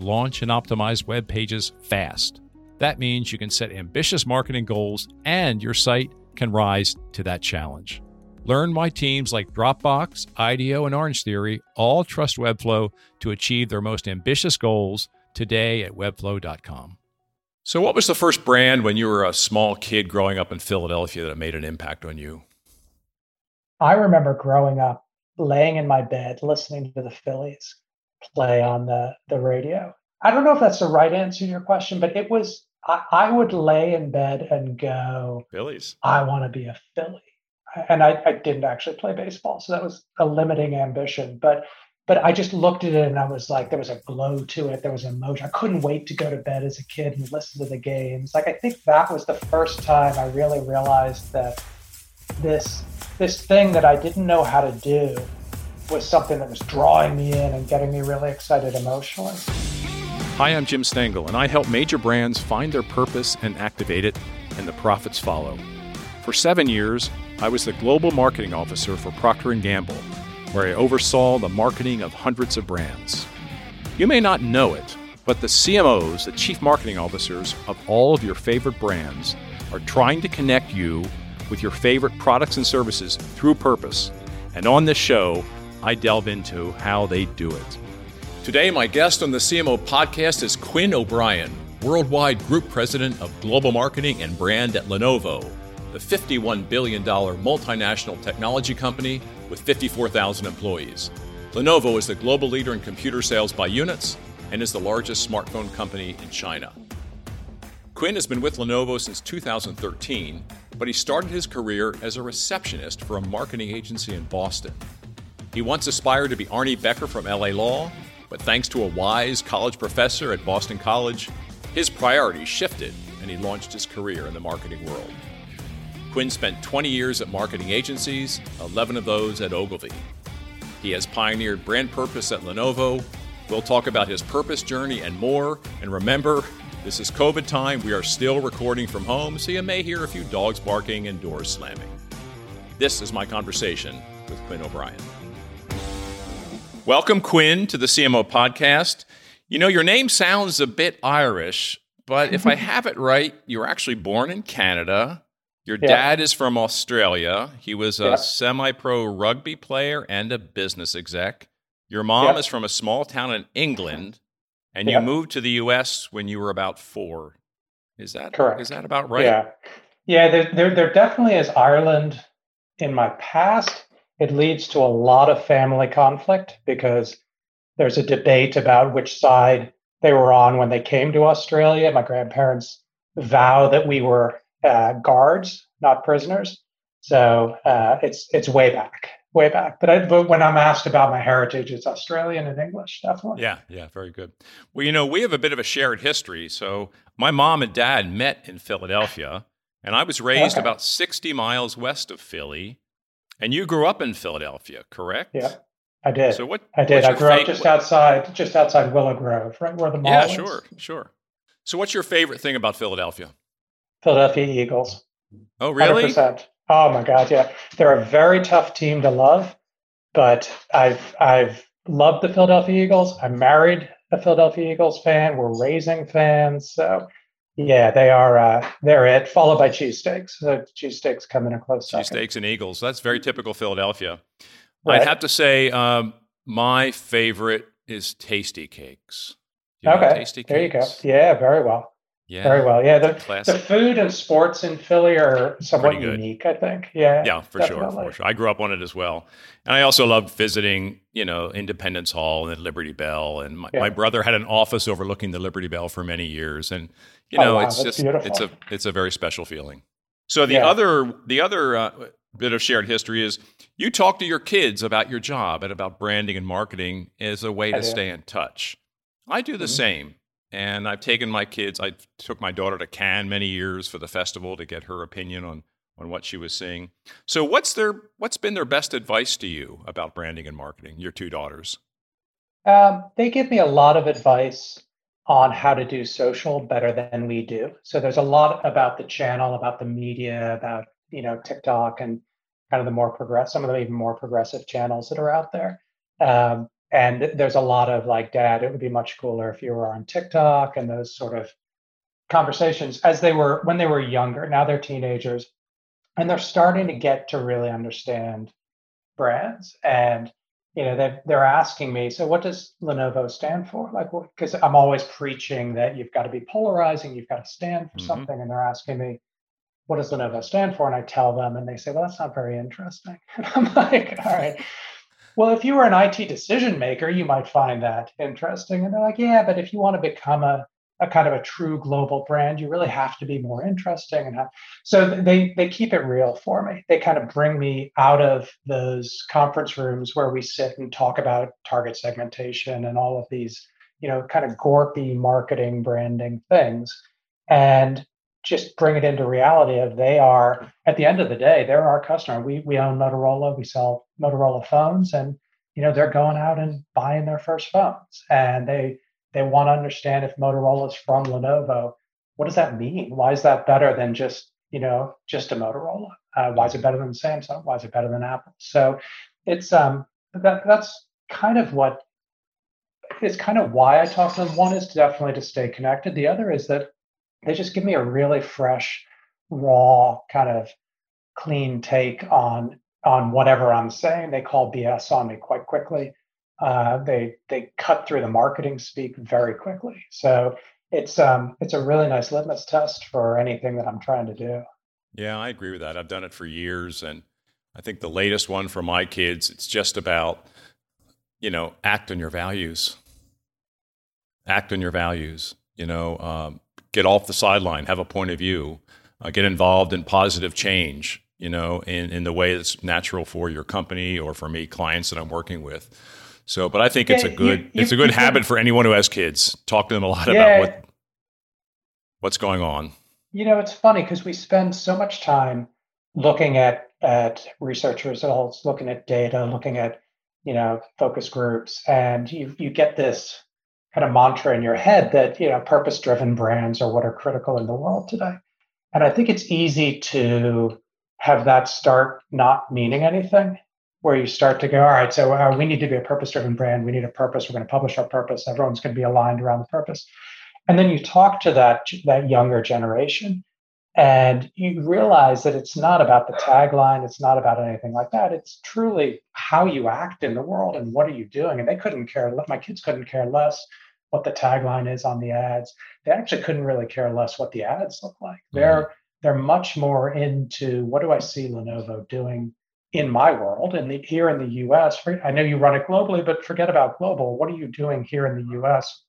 launch, and optimize web pages fast. That means you can set ambitious marketing goals and your site can rise to that challenge. Learn why teams like Dropbox, IDEO, and Orange Theory all trust Webflow to achieve their most ambitious goals today at webflow.com. So, what was the first brand when you were a small kid growing up in Philadelphia that made an impact on you? I remember growing up, laying in my bed, listening to the Phillies play on the, the radio. I don't know if that's the right answer to your question, but it was, I, I would lay in bed and go, Phillies. I want to be a Philly. And I, I didn't actually play baseball, so that was a limiting ambition. But but I just looked at it and I was like, there was a glow to it. There was emotion. I couldn't wait to go to bed as a kid and listen to the games. Like I think that was the first time I really realized that this this thing that I didn't know how to do was something that was drawing me in and getting me really excited emotionally. Hi, I'm Jim Stengel, and I help major brands find their purpose and activate it, and the profits follow. For seven years, I was the global marketing officer for Procter & Gamble where I oversaw the marketing of hundreds of brands. You may not know it, but the CMOs, the chief marketing officers of all of your favorite brands, are trying to connect you with your favorite products and services through purpose. And on this show, I delve into how they do it. Today, my guest on the CMO podcast is Quinn O'Brien, Worldwide Group President of Global Marketing and Brand at Lenovo, the $51 billion multinational technology company with 54,000 employees. Lenovo is the global leader in computer sales by units and is the largest smartphone company in China. Quinn has been with Lenovo since 2013, but he started his career as a receptionist for a marketing agency in Boston. He once aspired to be Arnie Becker from LA Law, but thanks to a wise college professor at Boston College, his priorities shifted and he launched his career in the marketing world. Quinn spent 20 years at marketing agencies, 11 of those at Ogilvy. He has pioneered brand purpose at Lenovo. We'll talk about his purpose journey and more. And remember, this is COVID time. We are still recording from home, so you may hear a few dogs barking and doors slamming. This is my conversation with Quinn O'Brien. Welcome, Quinn, to the CMO podcast. You know, your name sounds a bit Irish, but if I have it right, you were actually born in Canada your yeah. dad is from Australia. He was a yeah. semi pro rugby player and a business exec. Your mom yeah. is from a small town in England, and you moved to the U.S. when you were about four. Is that correct? Is that about right? Yeah, yeah. There, there, there definitely is Ireland in my past. It leads to a lot of family conflict because there's a debate about which side they were on when they came to Australia. My grandparents vow that we were uh, guards, not prisoners. So uh, it's it's way back, way back. But, I, but when I'm asked about my heritage, it's Australian and English, definitely. Yeah, yeah, very good. Well, you know, we have a bit of a shared history. So my mom and dad met in Philadelphia, and I was raised okay. about 60 miles west of Philly. And you grew up in Philadelphia, correct? Yeah. I did. So what? I did. I grew up just outside, just outside Willow Grove, right where the mall yeah, is. Sure, sure. So, what's your favorite thing about Philadelphia? Philadelphia Eagles. Oh, really? 100%. Oh my God, yeah. They're a very tough team to love, but I've I've loved the Philadelphia Eagles. I'm married a Philadelphia Eagles fan. We're raising fans, so yeah, they are. Uh, they're it. Followed by cheesesteaks. So cheesesteaks come in a close second. Cheesesteaks and Eagles. That's very typical Philadelphia. Right. I'd have to say um, my favorite is Tastykakes. You okay, Tasty there you go. Yeah, very well. Yeah. Very well. Yeah. The, the food and sports in Philly are somewhat unique, I think. Yeah. Yeah, for definitely. sure. For sure. I grew up on it as well. And I also loved visiting, you know, Independence Hall and Liberty Bell. And my, yeah. my brother had an office overlooking the Liberty Bell for many years. And, you oh, know, oh, wow, it's just, beautiful. it's a, it's a very special feeling. So the yeah. other, the other uh, bit of shared history is you talk to your kids about your job and about branding and marketing as a way to stay in touch. I do the mm-hmm. same. And I've taken my kids. I took my daughter to Cannes many years for the festival to get her opinion on on what she was seeing. So, what's their what's been their best advice to you about branding and marketing? Your two daughters. Um, they give me a lot of advice on how to do social better than we do. So there's a lot about the channel, about the media, about you know TikTok and kind of the more progressive, some of the even more progressive channels that are out there. Um, and there's a lot of like, Dad, it would be much cooler if you were on TikTok and those sort of conversations as they were when they were younger. Now they're teenagers, and they're starting to get to really understand brands. And you know they're, they're asking me so what does lenovo stand for? Like because i'm always preaching that you've got to be polarizing you've got to stand for mm-hmm. something. And they're asking me what does lenovo stand for? And i tell them and they say well that's not very interesting. And i'm like all right well if you were an it decision maker you might find that interesting and they're like yeah but if you want to become a a kind of a true global brand, you really have to be more interesting and have, so they they keep it real for me. They kind of bring me out of those conference rooms where we sit and talk about target segmentation and all of these, you know, kind of gorpy marketing branding things and just bring it into reality of they are at the end of the day, they're our customer. We we own Motorola, we sell Motorola phones and you know they're going out and buying their first phones and they they want to understand if Motorola is from Lenovo. What does that mean? Why is that better than just you know just a Motorola? Uh, why is it better than Samsung? Why is it better than Apple? So it's um that that's kind of what it's kind of why I talk to them. One is definitely to stay connected. The other is that they just give me a really fresh, raw kind of clean take on on whatever I'm saying. They call BS on me quite quickly uh, they they cut through the marketing speak very quickly. So it's um it's a really nice litmus test for anything that I'm trying to do. Yeah, I agree with that. I've done it for years, and I think the latest one for my kids, it's just about you know act on your values, act on your values. You know, um, get off the sideline, have a point of view, uh, get involved in positive change. You know, in in the way that's natural for your company or for me, clients that I'm working with. So, but I think yeah, it's a good you, you, it's a good habit for anyone who has kids. Talk to them a lot yeah, about what what's going on. You know, it's funny because we spend so much time looking at at research results, looking at data, looking at you know focus groups, and you you get this kind of mantra in your head that you know purpose driven brands are what are critical in the world today. And I think it's easy to have that start not meaning anything where you start to go, all right, so uh, we need to be a purpose driven brand. We need a purpose. We're going to publish our purpose. Everyone's going to be aligned around the purpose. And then you talk to that, that younger generation and you realize that it's not about the tagline. It's not about anything like that. It's truly how you act in the world and what are you doing. And they couldn't care, less, my kids couldn't care less what the tagline is on the ads. They actually couldn't really care less what the ads look like. Mm-hmm. They're, they're much more into what do I see Lenovo doing in my world and here in the US, I know you run it globally, but forget about global. What are you doing here in the US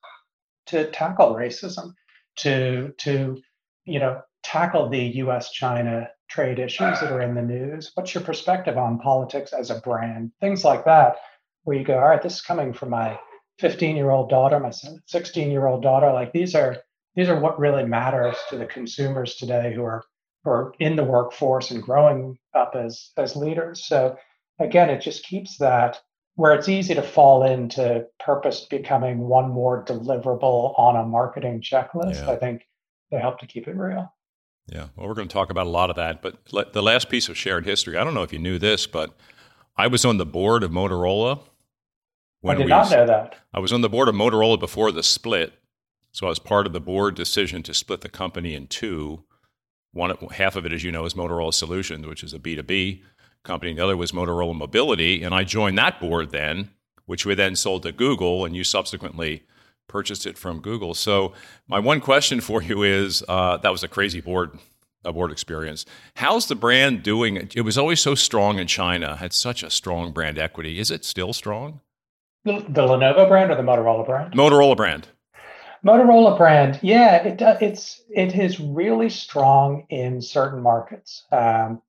to tackle racism, to to you know tackle the US China trade issues that are in the news? What's your perspective on politics as a brand? Things like that, where you go, all right, this is coming from my 15 year old daughter, my 16 year old daughter. Like these are these are what really matters to the consumers today who are or in the workforce and growing up as as leaders. So again, it just keeps that where it's easy to fall into purpose becoming one more deliverable on a marketing checklist. Yeah. I think they help to keep it real. Yeah, well, we're going to talk about a lot of that. But the last piece of shared history, I don't know if you knew this, but I was on the board of Motorola. When I did not know that. I was on the board of Motorola before the split. So I was part of the board decision to split the company in two. One half of it, as you know, is Motorola Solutions, which is a B two B company. The other was Motorola Mobility, and I joined that board then, which we then sold to Google, and you subsequently purchased it from Google. So my one question for you is: uh, that was a crazy board a board experience. How's the brand doing? It was always so strong in China, had such a strong brand equity. Is it still strong? The, the Lenovo brand or the Motorola brand? Motorola brand. Motorola brand, yeah, it it's it is really strong in certain markets. Um,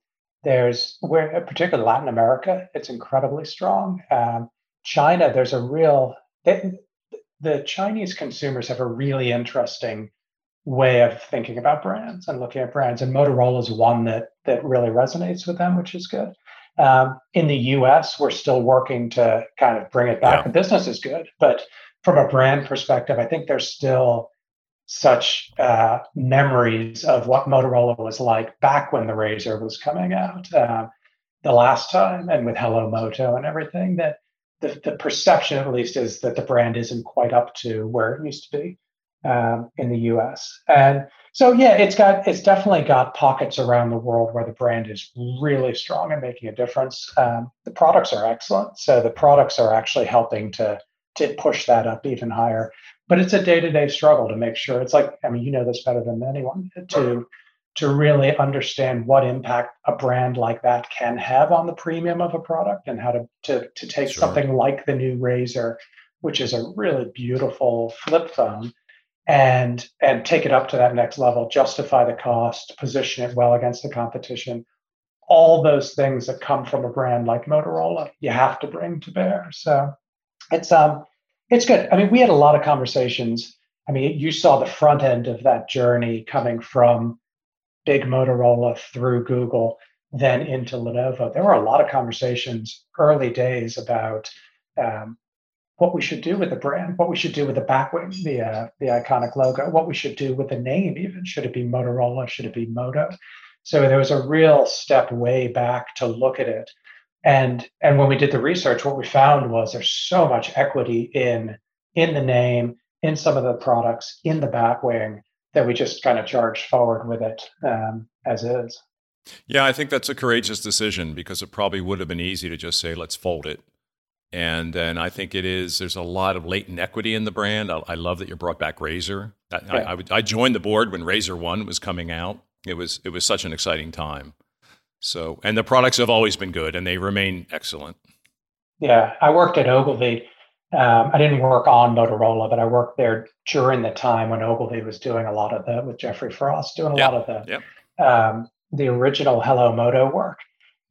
there's where, particularly Latin America, it's incredibly strong. Um, China, there's a real. They, the Chinese consumers have a really interesting way of thinking about brands and looking at brands, and Motorola is one that that really resonates with them, which is good. Um, in the U.S., we're still working to kind of bring it back. Yeah. The business is good, but from a brand perspective, I think there's still such uh, memories of what Motorola was like back when the Razr was coming out uh, the last time, and with Hello Moto and everything. That the, the perception, at least, is that the brand isn't quite up to where it used to be um, in the U.S. And so, yeah, it's got it's definitely got pockets around the world where the brand is really strong and making a difference. Um, the products are excellent, so the products are actually helping to to push that up even higher. But it's a day to day struggle to make sure it's like I mean, you know this better than anyone to to really understand what impact a brand like that can have on the premium of a product and how to to, to take sure. something like the new Razr, which is a really beautiful flip phone, and and take it up to that next level, justify the cost, position it well against the competition. All those things that come from a brand like Motorola, you have to bring to bear. So it's um it's good. I mean, we had a lot of conversations. I mean, you saw the front end of that journey coming from big Motorola through Google, then into Lenovo. There were a lot of conversations early days about um, what we should do with the brand, what we should do with the batwing, the uh, the iconic logo, what we should do with the name. Even should it be Motorola? Should it be Moto? So there was a real step way back to look at it. And and when we did the research, what we found was there's so much equity in in the name, in some of the products, in the batwing that we just kind of charged forward with it um, as is. Yeah, I think that's a courageous decision because it probably would have been easy to just say, let's fold it and and I think it is. There's a lot of latent equity in the brand. I, I love that you brought back Razr. I, I, I, joined the board when Razr One was coming out. It was it was such an exciting time. So and the products have always been good, and they remain excellent. Yeah, I worked at Ogilvy. Um, I didn't work on Motorola, but I worked there during the time when Ogilvy was doing a lot of the with Geoffrey Frost doing a yep. lot of the yep. um, the original Hello Moto work.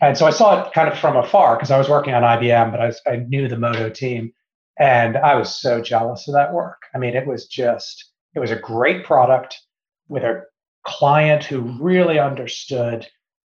And so I saw it kind of from afar because I was working on IBM, but I, was, I knew the Moto team. And I was so jealous of that work. I mean, it was just, it was a great product with a client who really understood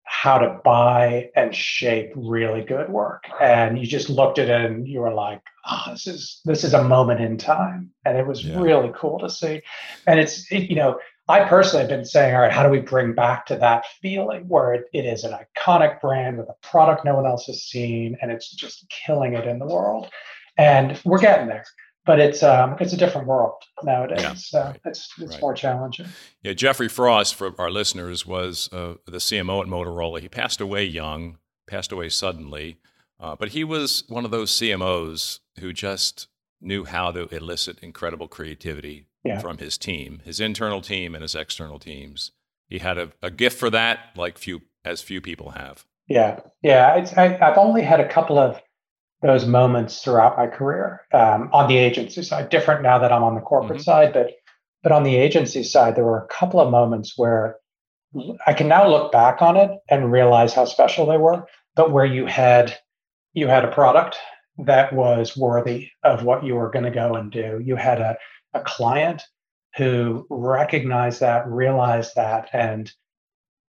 how to buy and shape really good work. And you just looked at it and you were like, oh, this is this is a moment in time. And it was yeah. really cool to see. And it's it, you know, I personally have been saying, all right, how do we bring back to that feeling where it, it is an iconic brand with a product no one else has seen and it's just killing it in the world? And we're getting there. But it's um, it's a different world nowadays. Yeah, so right, it's it's right. more challenging. Yeah, Geoffrey Frost, for our listeners, was uh, the CMO at Motorola. He passed away young, passed away suddenly, uh, but he was one of those CMOs who just knew how to elicit incredible creativity yeah. from his team, his internal team and his external teams. He had a, a gift for that, like few as few people have. Yeah, yeah. I, have only had a couple of those moments throughout my career um, on the agency side. Different now that I'm on the corporate mm-hmm. side, but but on the agency side, there were a couple of moments where I can now look back on it and realize how special they were. But where you had you had a product that was worthy of what you were going to go and do. You had a a client who recognized that, realized that, and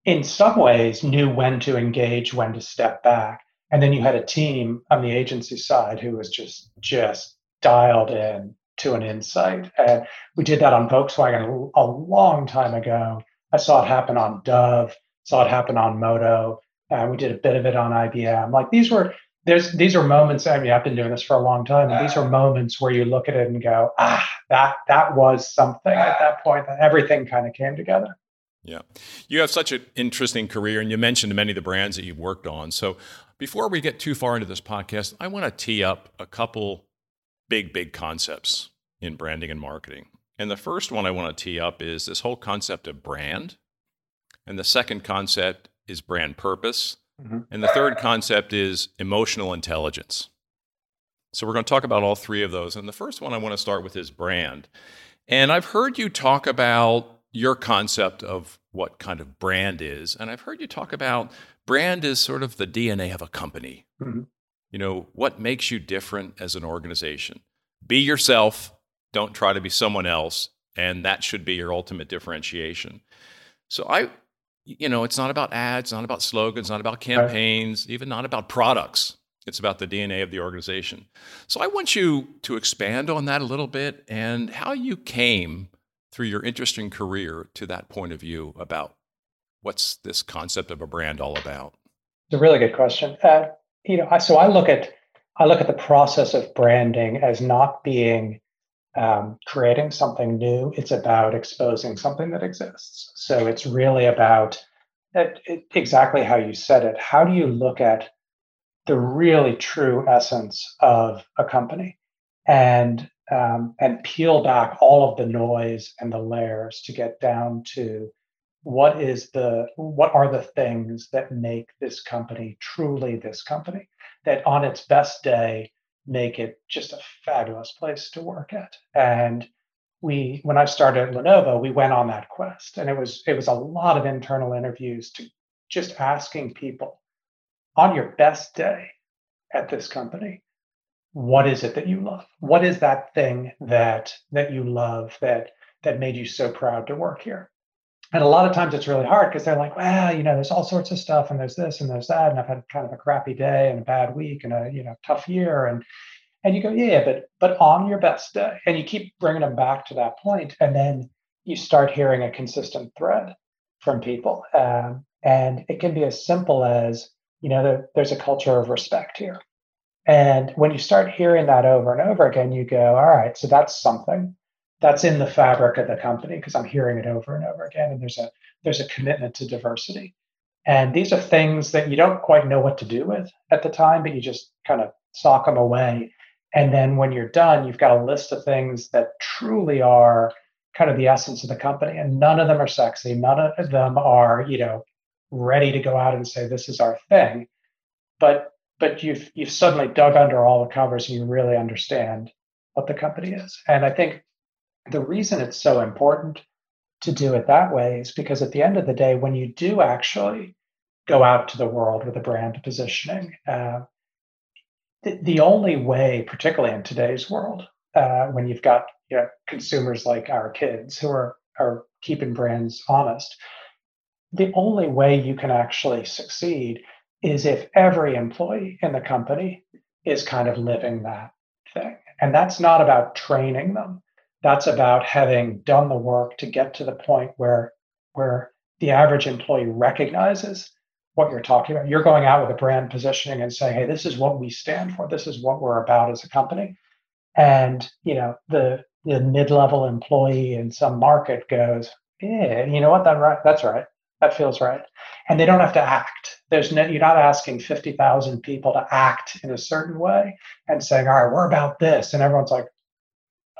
in some ways knew when to engage, when to step back. And then you had a team on the agency side who was just just dialed in to an insight. And we did that on Volkswagen a long time ago. I saw it happen on Dove, saw it happen on Moto, we did a bit of it on IBM. Like these were there's these are moments. I mean, I've been doing this for a long time, and these are moments where you look at it and go, ah, that that was something at that point. That everything kind of came together. Yeah, you have such an interesting career, and you mentioned many of the brands that you've worked on. So, before we get too far into this podcast, I want to tee up a couple big, big concepts in branding and marketing. And the first one I want to tee up is this whole concept of brand, and the second concept is brand purpose. Mm-hmm. And the third concept is emotional intelligence. So we're going to talk about all three of those. And the first one I want to start with is brand. And I've heard you talk about your concept of what kind of brand is. And I've heard you talk about brand is sort of the DNA of a company. Mm-hmm. You know, what makes you different as an organization? Be yourself. Don't try to be someone else. And that should be your ultimate differentiation. So I, you know, it's not about ads, not about slogans, not about campaigns, right. even not about products. It's about the DNA of the organization. So I want you to expand on that a little bit and how you came through your interesting career to that point of view about what's this concept of a brand all about. It's a really good question. Uh, you know, so I look at I look at the process of branding as not being um, creating something new. It's about exposing something that exists. So it's really about it, it, exactly how you said it. How do you look at the really true essence of a company and um, and peel back all of the noise and the layers to get down to what is the what are the things that make this company truly this company that on its best day make it just a fabulous place to work at. And we when i started at lenovo we went on that quest. And it was it was a lot of internal interviews to just asking people on your best day at this company what is it that you love? What is that thing that that you love that that made you so proud to work here and a lot of times it's really hard because they're like well you know there's all sorts of stuff and there's this and there's that and i've had kind of a crappy day and a bad week and a you know tough year. And and you go yeah but but on your best day. And you keep bringing them back to that point and then you start hearing a consistent thread from people. Um, and it can be as simple as you know there, there's a culture of respect here. And when you start hearing that over and over again you go all right so that's something that's in the fabric of the company because i'm hearing it over and over again and there's a there's a commitment to diversity. And these are things that you don't quite know what to do with at the time but you just kind of sock them away. And then when you're done you've got a list of things that truly are kind of the essence of the company and none of them are sexy. None of them are you know ready to go out and say this is our thing. But but you've you've suddenly dug under all the covers and you really understand what the company is. And i think the reason it's so important to do it that way is because at the end of the day when you do actually go out to the world with a brand positioning uh, the, the, only way particularly in today's world uh, when you've got you know, consumers like our kids who are are keeping brands honest the only way you can actually succeed is if every employee in the company is kind of living that thing. And that's not about training them. That's about having done the work to get to the point where where the average employee recognizes what you're talking about. You're going out with a brand positioning and saying, "Hey, this is what we stand for. This is what we're about as a company." And you know, the the mid-level employee in some market goes, "Yeah, you know what? That right? That's right that feels right and they don't have to act there's no you're not asking 50,000 people to act in a certain way and saying all right we're about this and everyone's like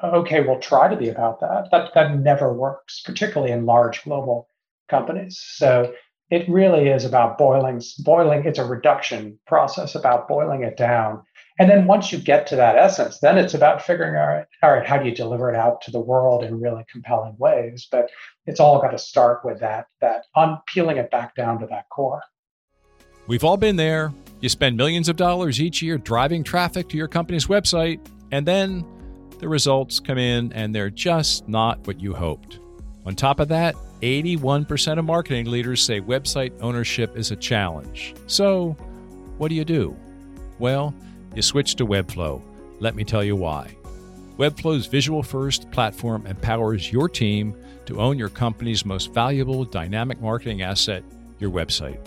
okay we'll try to be about that that that never works particularly in large global companies so it really is about boiling boiling it's a reduction process about boiling it down and then once you get to that essence, then it's about figuring out, all right, how do you deliver it out to the world in really compelling ways? But it's all got to start with that, that on peeling it back down to that core. We've all been there. You spend millions of dollars each year driving traffic to your company's website, and then the results come in and they're just not what you hoped. On top of that, 81% of marketing leaders say website ownership is a challenge. So, what do you do? Well, you switch to Webflow. Let me tell you why. Webflow's visual first platform empowers your team to own your company's most valuable dynamic marketing asset, your website.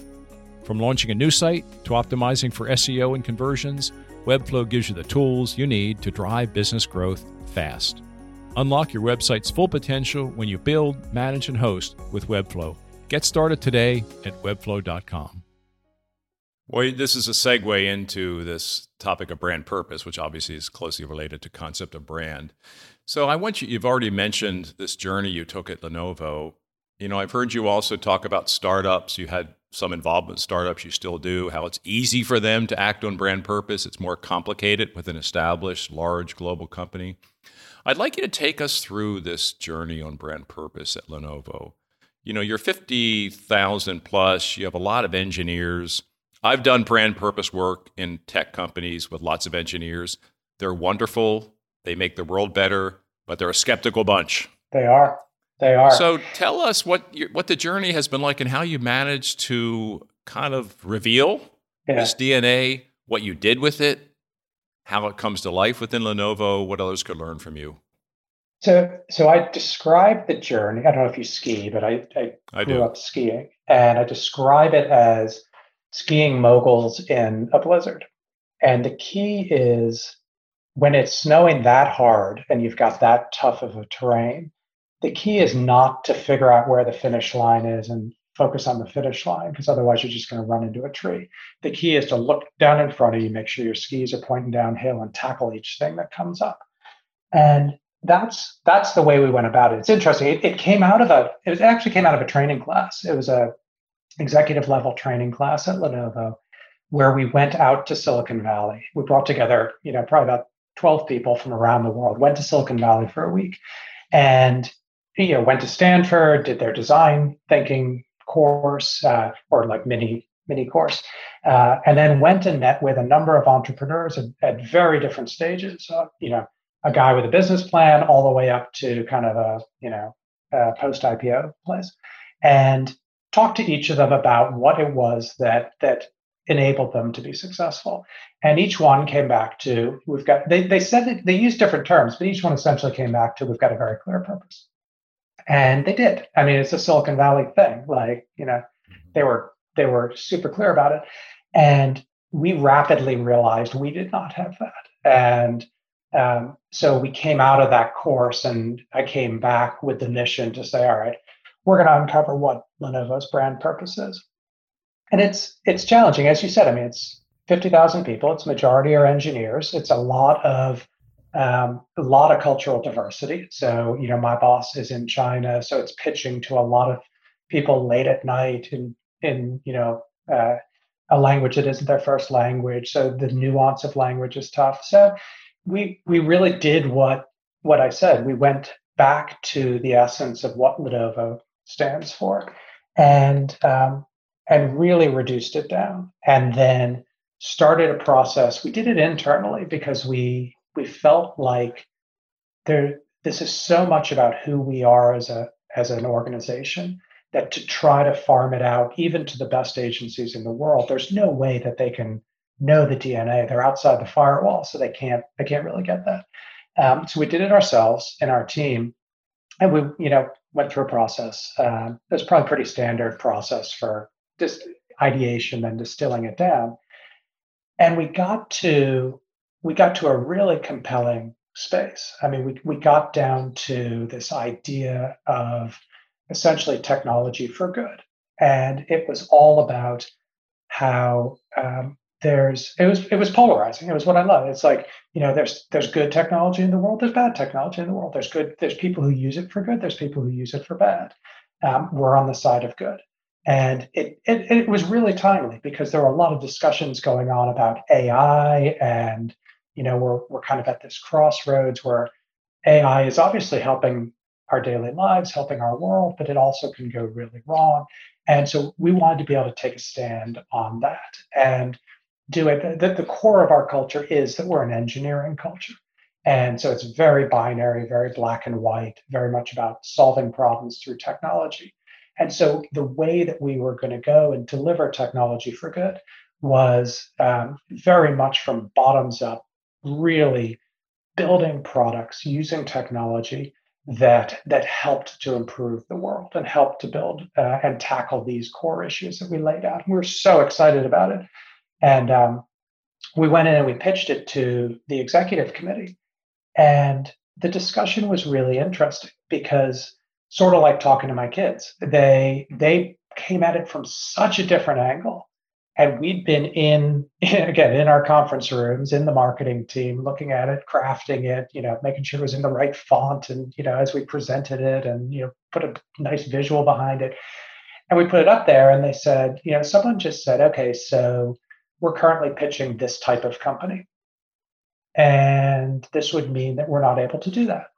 From launching a new site to optimizing for SEO and conversions, Webflow gives you the tools you need to drive business growth fast. Unlock your website's full potential when you build, manage, and host with Webflow. Get started today at webflow.com. Well, this is a segue into this topic of brand purpose, which obviously is closely related to concept of brand. So I want you, you've already mentioned this journey you took at Lenovo. You know, I've heard you also talk about startups. You had some involvement in startups, you still do, how it's easy for them to act on brand purpose. It's more complicated with an established, large global company. I'd like you to take us through this journey on brand purpose at Lenovo. You know, you're 50,000 plus, you have a lot of engineers. I've done brand purpose work in tech companies with lots of engineers. They're wonderful, they make the world better, but they're a skeptical bunch. They are. They are. So tell us what your, what the journey has been like and how you managed to kind of reveal yeah. this DNA, what you did with it, how it comes to life within Lenovo, what others could learn from you. So, so I describe the journey. I don't know if you ski, but I, I, I grew do. up skiing, and I describe it as skiing moguls in a blizzard. And the key is when it's snowing that hard and you've got that tough of a terrain, the key is not to figure out where the finish line is and focus on the finish line because otherwise you're just going to run into a tree. The key is to look down in front of you, make sure your skis are pointing downhill, and tackle each thing that comes up. And that's that's the way we went about it. It's interesting. It, it came out of a it actually came out of a training class. It was a executive level training class at Lenovo where we went out to Silicon Valley. We brought together, you know, probably about 12 people from around the world, went to Silicon Valley for a week and you know went to Stanford, did their design thinking course uh, or like mini mini course, uh, and then went and met with a number of entrepreneurs at, at very different stages. Uh, you know, a guy with a business plan all the way up to kind of a you know post IPO place, and talked to each of them about what it was that that enabled them to be successful. And each one came back to we've got they they said that they used different terms, but each one essentially came back to we've got a very clear purpose. And they did. I mean, it's a Silicon Valley thing. Like, you know, they were they were super clear about it. And we rapidly realized we did not have that. And um, so we came out of that course and I came back with the mission to say, all right, we're going to uncover what Lenovo's brand purpose is. And it's it's challenging, as you said. I mean, it's fifty thousand people. It's majority are engineers. It's a lot of um, a lot of cultural diversity. So you know, my boss is in China, so it's pitching to a lot of people late at night in in you know uh, a language that isn't their first language. So the nuance of language is tough. So we we really did what what I said. We went back to the essence of what Lenovo stands for, and um, and really reduced it down, and then started a process. We did it internally because we we felt like there this is so much about who we are as a as an organization that to try to farm it out even to the best agencies in the world there's no way that they can know the dna they're outside the firewall so they can't they can't really get that um, so we did it ourselves in our team and we you know went through a process. Um, it was probably a pretty standard process for just ideation and distilling it down. And we got to we got to a really compelling space. I mean, we we got down to this idea of essentially technology for good, and it was all about how um, there's it was it was polarizing. It was what I love. It's like you know there's there's good technology in the world. There's bad technology in the world. There's good. There's people who use it for good. There's people who use it for bad. Um, we're on the side of good, and it, it it was really timely because there were a lot of discussions going on about AI, and you know we're we're kind of at this crossroads where AI is obviously helping our daily lives, helping our world, but it also can go really wrong. And so we wanted to be able to take a stand on that. And do it. The, the core of our culture is that we're an engineering culture. And so it's very binary, very black and white, very much about solving problems through technology. And so the way that we were going to go and deliver technology for good was um, very much from bottoms up, really building products using technology that that helped to improve the world and helped to build uh, and tackle these core issues that we laid out. We we're so excited about it. And um, we went in and we pitched it to the executive committee. And the discussion was really interesting because sort of like talking to my kids, they they came at it from such a different angle. And we'd been in again in our conference rooms, in the marketing team, looking at it, crafting it, you know, making sure it was in the right font and you know, as we presented it and you know, put a nice visual behind it. And we put it up there and they said, you know, someone just said, okay, so we're currently pitching this type of company. And this would mean that we're not able to do that.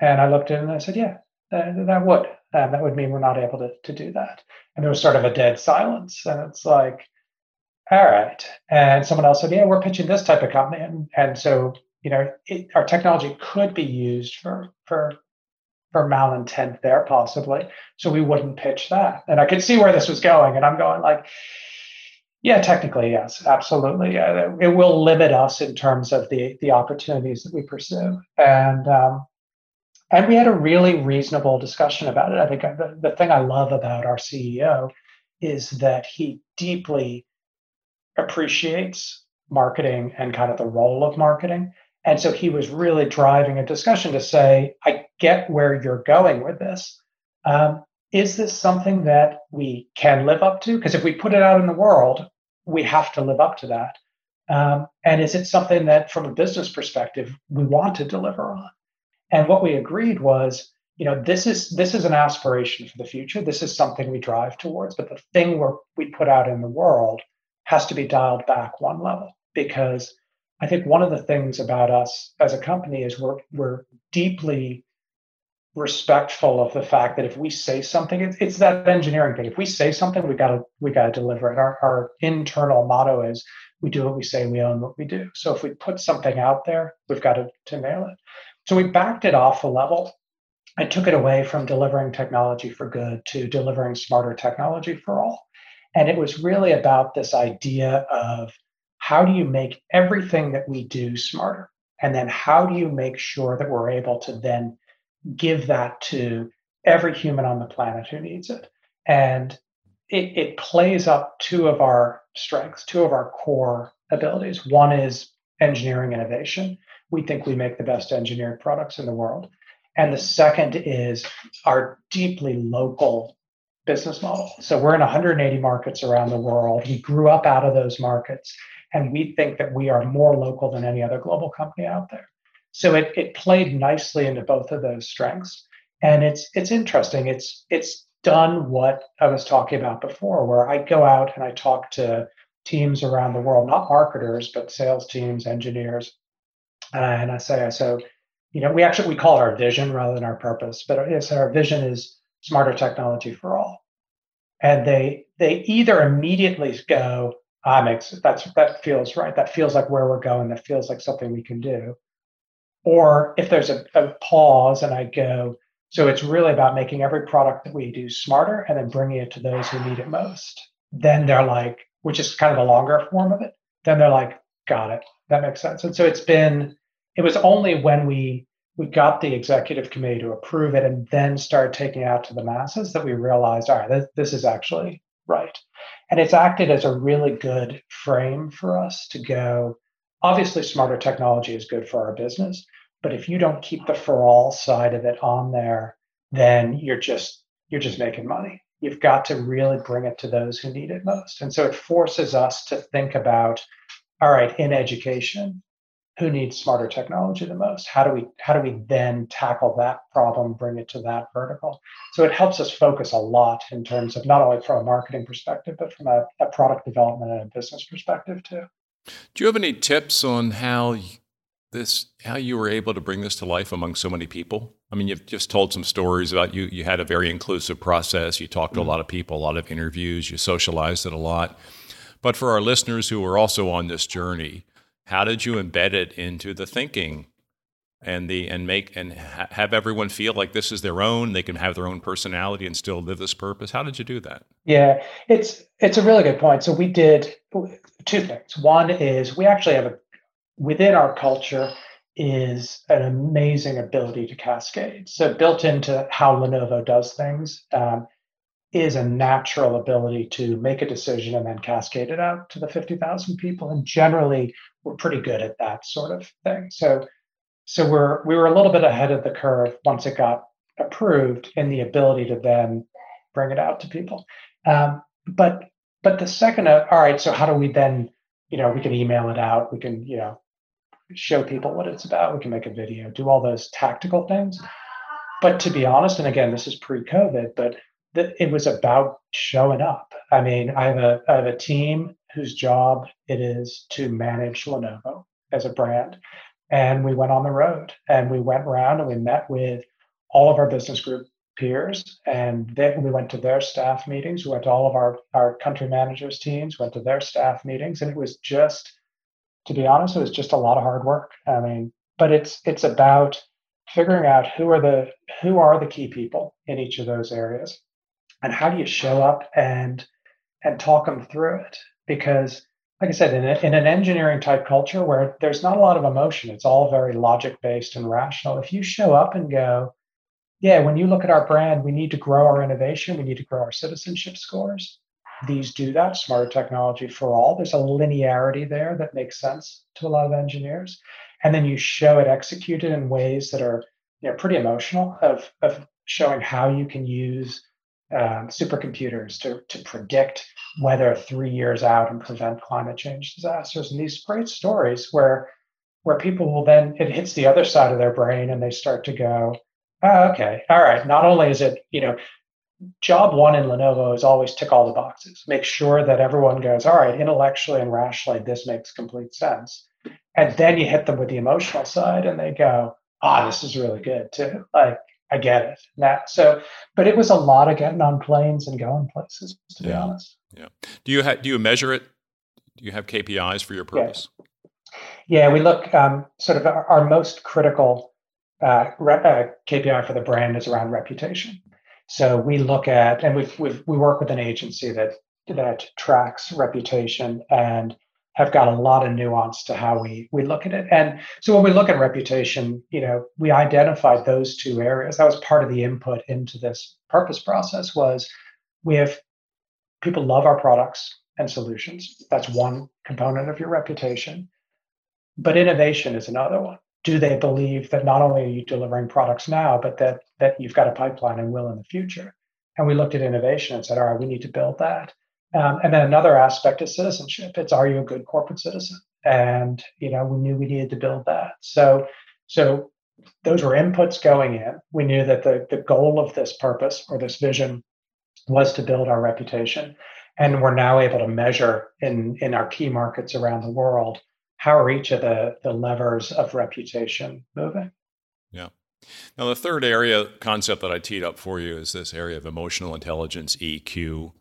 And I looked at it and I said, yeah, that, that would. That would mean we're not able to, to do that. And there was sort of a dead silence. And it's like, all right. And someone else said, yeah, we're pitching this type of company. And, and so you know, it, our technology could be used for for for malintent there possibly. So we wouldn't pitch that. And I could see where this was going, and I'm going like, yeah, technically yes, absolutely. Yeah, it will limit us in terms of the the opportunities that we pursue. And um, and we had a really reasonable discussion about it. I think the, the thing I love about our CEO is that he deeply appreciates marketing and kind of the role of marketing. And so he was really driving a discussion to say, I get where you're going with this. Um, is this something that we can live up to? Because if we put it out in the world, we have to live up to that. Um, and is it something that, from a business perspective, we want to deliver on? And what we agreed was, you know, this is this is an aspiration for the future. This is something we drive towards. But the thing we we put out in the world has to be dialed back one level because I think one of the things about us as a company is we're we're deeply respectful of the fact that if we say something, it's, it's that engineering thing. If we say something, we gotta we gotta deliver it. Our our internal motto is we do what we say, we own what we do. So if we put something out there, we've got to, to nail it. So we backed it off a level. I took it away from delivering technology for good to delivering smarter technology for all. And it was really about this idea of how do you make everything that we do smarter? And then how do you make sure that we're able to then give that to every human on the planet who needs it? And it, it plays up two of our strengths, two of our core abilities. One is engineering innovation, we think we make the best engineered products in the world. And the second is our deeply local business model. So we're in 180 markets around the world. We grew up out of those markets, and we think that we are more local than any other global company out there. So it, it played nicely into both of those strengths. And it's it's interesting. It's it's done what I was talking about before, where I go out and I talk to teams around the world, not marketers, but sales teams, engineers, and I say, so, you know, we actually we call it our vision rather than our purpose, but yes, our vision is smarter technology for all. And they they either immediately go, ah, makes that's that feels right. That feels like where we're going. That feels like something we can do. Or if there's a, a pause and I go, so it's really about making every product that we do smarter and then bringing it to those who need it most. Then they're like, which is kind of a longer form of it. Then they're like, got it. That makes sense. And so it's been it was only when we we got the executive committee to approve it and then started taking it out to the masses that we realized, all right, this, this is actually right. And it's acted as a really good frame for us to go. Obviously, smarter technology is good for our business, but if you don't keep the for all side of it on there, then you're just you're just making money. You've got to really bring it to those who need it most. And so it forces us to think about, all right, in education, who needs smarter technology the most? How do we how do we then tackle that problem bring it to that vertical? So it helps us focus a lot in terms of not only from a marketing perspective but from a, a product development and a business perspective too. Do you have any tips on how this how you were able to bring this to life among so many people? I mean you've just told some stories about you you had a very inclusive process. You talked to mm-hmm. a lot of people a lot of interviews. You socialized it a lot. But for our listeners who are also on this journey how did you embed it into the thinking and the and make and ha- have everyone feel like this is their own they can have their own personality and still live this purpose? How did you do that? Yeah it's it's a really good point. So we did two things. One is we actually have a within our culture is an amazing ability to cascade. So built into how lenovo does things um, is a natural ability to make a decision and then cascade it out to the 50,000 people. And generally, we're pretty good at that sort of thing. So, so we're we were a little bit ahead of the curve once it got approved in the ability to then bring it out to people. Um, but but the second, uh, all right. So how do we then, you know, we can email it out. We can, you know, show people what it's about. We can make a video, do all those tactical things. But to be honest, and again, this is pre-COVID, but that it was about showing up. I mean, I have a I have a team whose job it is to manage Lenovo as a brand. And we went on the road and we went around and we met with all of our business group peers and then we went to their staff meetings. We went to all of our, our country managers teams, went to their staff meetings, and it was just to be honest, it was just a lot of hard work. I mean, but it's it's about figuring out who are the who are the key people in each of those areas and how do you show up and and talk them through it because like i said in, a, in an engineering type culture where there's not a lot of emotion it's all very logic based and rational if you show up and go yeah when you look at our brand we need to grow our innovation we need to grow our citizenship scores. These do that smarter technology for all. There's a linearity there that makes sense to a lot of engineers. And then you show it executed in ways that are you know pretty emotional of, of showing how you can use um, supercomputers to, to predict weather three years out and prevent climate change disasters. And these great stories where where people will then it hits the other side of their brain and they start to go oh, okay all right not only is it you know job one in lenovo is always tick all the boxes make sure that everyone goes all right intellectually and rationally this makes complete sense. And then you hit them with the emotional side and they go ah oh, this is really good too. Like i get it. Now so but it was a lot of getting on planes and going places to yeah. be honest. Yeah. Do you have do you measure it? Do you have kpis for your purpose? Yeah, yeah we look um, sort of our, our most critical uh, re- uh, kpi for the brand is around reputation. So we look at and we've, we've we work with an agency that that tracks reputation and have got a lot of nuance to how we we look at it. And so when we look at reputation, you know, we identified those two areas. That was part of the input into this purpose process was we have people love our products and solutions. That's one component of your reputation. But innovation is another one. Do they believe that not only are you delivering products now, but that that you've got a pipeline and will in the future? And we looked at innovation and said, all right, we need to build that. Um, and then another aspect is citizenship. It's are you a good corporate citizen? And you know, we knew we needed to build that. So, so those were inputs going in. We knew that the the goal of this purpose or this vision was to build our reputation, and we're now able to measure in in our key markets around the world how are each of the the levers of reputation moving. Yeah. Now, the third area concept that I teed up for you is this area of emotional intelligence, EQ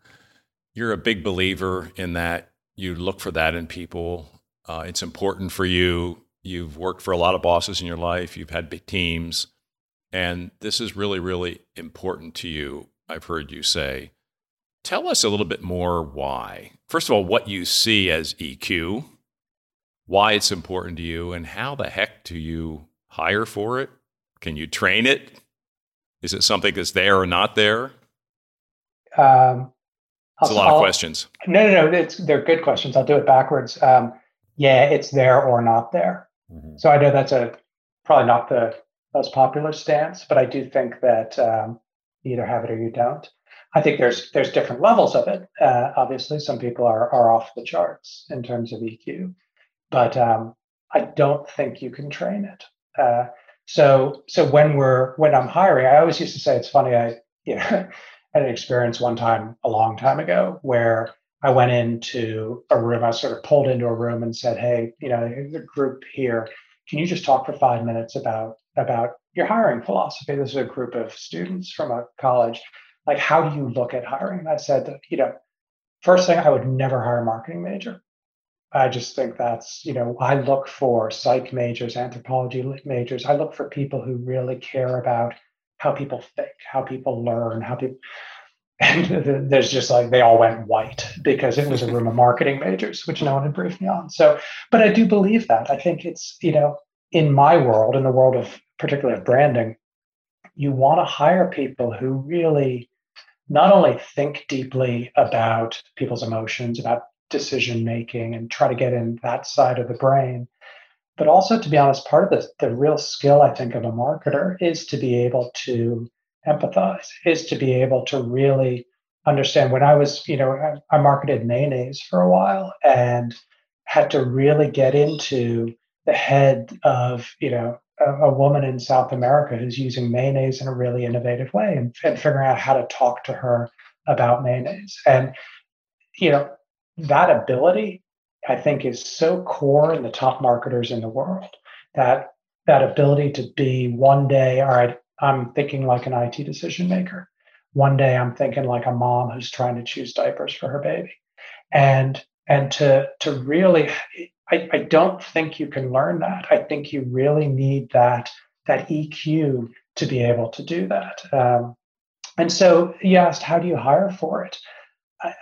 you're a big believer in that. You look for that in people. Uh, it's important for you. You've worked for a lot of bosses in your life. You've had big teams. And this is really, really important to you, I've heard you say. Tell us a little bit more why. First of all, what you see as EQ, why it's important to you, and how the heck do you hire for it? Can you train it? Is it something that's there or not there? Um, it's a lot I'll, of questions. No, no, no. It's, they're good questions. I'll do it backwards. Um, yeah, it's there or not there. Mm-hmm. So I know that's a probably not the most popular stance, but I do think that um, you either have it or you don't. I think there's there's different levels of it. Uh, obviously, some people are are off the charts in terms of EQ, but um, I don't think you can train it. Uh, so so when we're when I'm hiring, I always used to say it's funny. I you know had an experience one time a long time ago where I went into a room. I sort of pulled into a room and said, "Hey, you know, the group here, can you just talk for five minutes about about your hiring philosophy?" This is a group of students from a college. Like, how do you look at hiring? And I said, you know, first thing, I would never hire a marketing major. I just think that's, you know, I look for psych majors, anthropology majors. I look for people who really care about how people think, how people learn, how people. And there's just like they all went white because it was a room of marketing majors, which no one had briefed me on. So, but I do believe that. I think it's you know in my world, in the world of particularly of branding, you want to hire people who really not only think deeply about people's emotions, about decision making, and try to get in that side of the brain, but also, to be honest, part of the, the real skill, I think, of a marketer is to be able to empathize, is to be able to really understand. When I was, you know, I, I marketed mayonnaise for a while and had to really get into the head of, you know, a, a woman in South America who's using mayonnaise in a really innovative way and, and figuring out how to talk to her about mayonnaise. And, you know, that ability I think is so core in the top marketers in the world that that ability to be one day, all right, I'm thinking like an IT decision maker. One day I'm thinking like a mom who's trying to choose diapers for her baby. And and to to really I, I don't think you can learn that. I think you really need that that EQ to be able to do that. Um, and so you asked, how do you hire for it? I,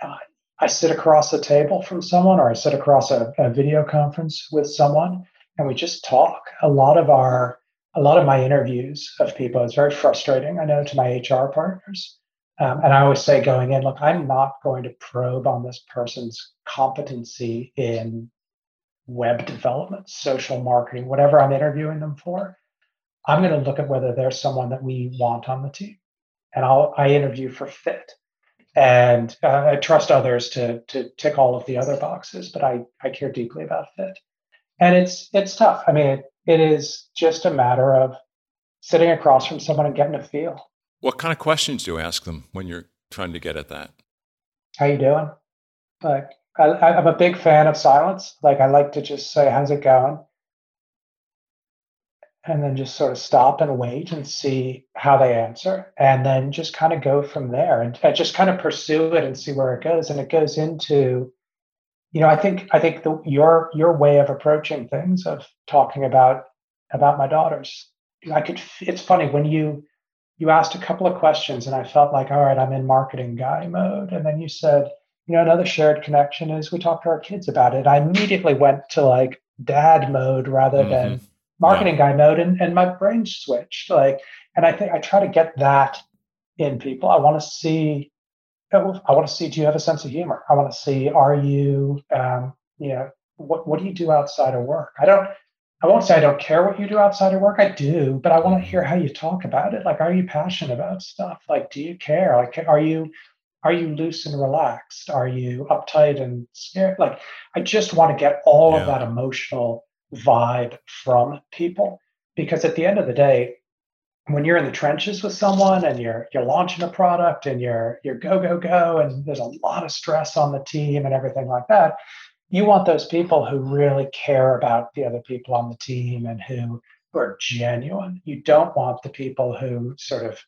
I sit across the table from someone, or I sit across a, a video conference with someone, and we just talk. A lot of our a lot of my interviews of people is very frustrating. I know to my HR partners. Um, and I always say going in, look, I'm not going to probe on this person's competency in web development, social marketing, whatever I'm interviewing them for. I'm going to look at whether there's someone that we want on the team. And I'll I interview for fit. And uh, I trust others to to tick all of the other boxes, but I I care deeply about fit. And it's it's tough. I mean, it, it is just a matter of sitting across from someone and getting a feel. What kind of questions do you ask them when you're trying to get at that? How you doing? Like I, am a big fan of silence. Like I like to just say, "How's it going?" And then just sort of stop and wait and see how they answer, and then just kind of go from there and, and just kind of pursue it and see where it goes. And it goes into, you know, I think I think the, your your way of approaching things of talking about about my daughters. I could. It's funny when you you asked a couple of questions and I felt like, all right, I'm in marketing guy mode. And then you said, you know, another shared connection is we talk to our kids about it. I immediately went to like dad mode rather mm-hmm. than marketing yeah. guy mode and, and my brain switched. Like, and I think I try to get that in people. I want to see, I want to see, do you have a sense of humor? I want to see, are you, um, you know, what, what do you do outside of work? I don't, I won't say I don't care what you do outside of work. I do, but I want to hear how you talk about it. Like, are you passionate about stuff? Like, do you care? Like, are you are you loose and relaxed? Are you uptight and scared? Like, I just want to get all yeah. of that emotional vibe from people because at the end of the day, when you're in the trenches with someone and you're you're launching a product and you're you're go go go and there's a lot of stress on the team and everything like that you want those people who really care about the other people on the team and who, who are genuine. You don't want the people who sort of,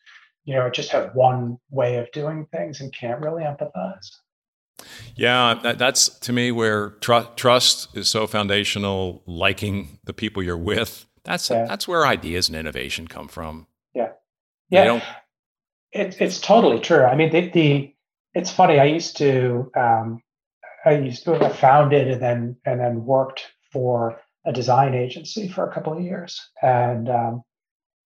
you know, just have one way of doing things and can't really empathize. Yeah, that, that's to me where tr- trust is so foundational. Liking the people you're with. That's yeah. that's where ideas and innovation come from. Yeah, yeah. It, it's totally true. I mean, the, the it's funny. I used to um, I used to have founded and then and then worked for a design agency for a couple of years, and um,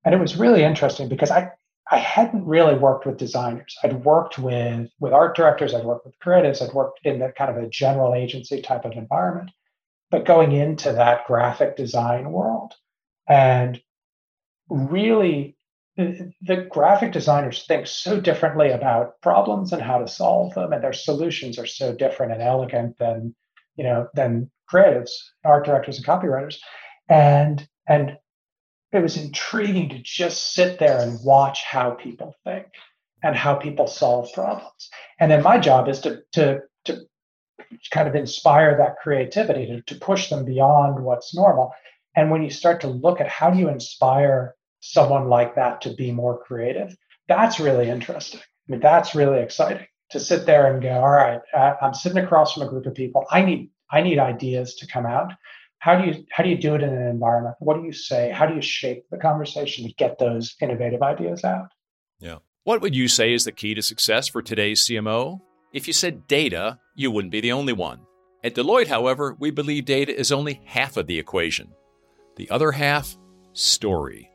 and it was really interesting because I I hadn't really worked with designers. I'd worked with with art directors. I'd worked with creatives. I'd worked in that kind of a general agency type of environment, but going into that graphic design world and really the, graphic designers think so differently about problems and how to solve them and their solutions are so different and elegant than you know than creatives art directors and copywriters and and it was intriguing to just sit there and watch how people think and how people solve problems and then my job is to to to kind of inspire that creativity to, to push them beyond what's normal and when you start to look at how do you inspire someone like that to be more creative. That's really interesting. I mean, that's really exciting to sit there and go, all right, uh, I'm sitting across from a group of people. I need I need ideas to come out. How do you how do you do it in an environment? What do you say? How do you shape the conversation to get those innovative ideas out? Yeah. What would you say is the key to success for today's CMO? If you said data, you wouldn't be the only one. At Deloitte, however, we believe data is only half of the equation. The other half, story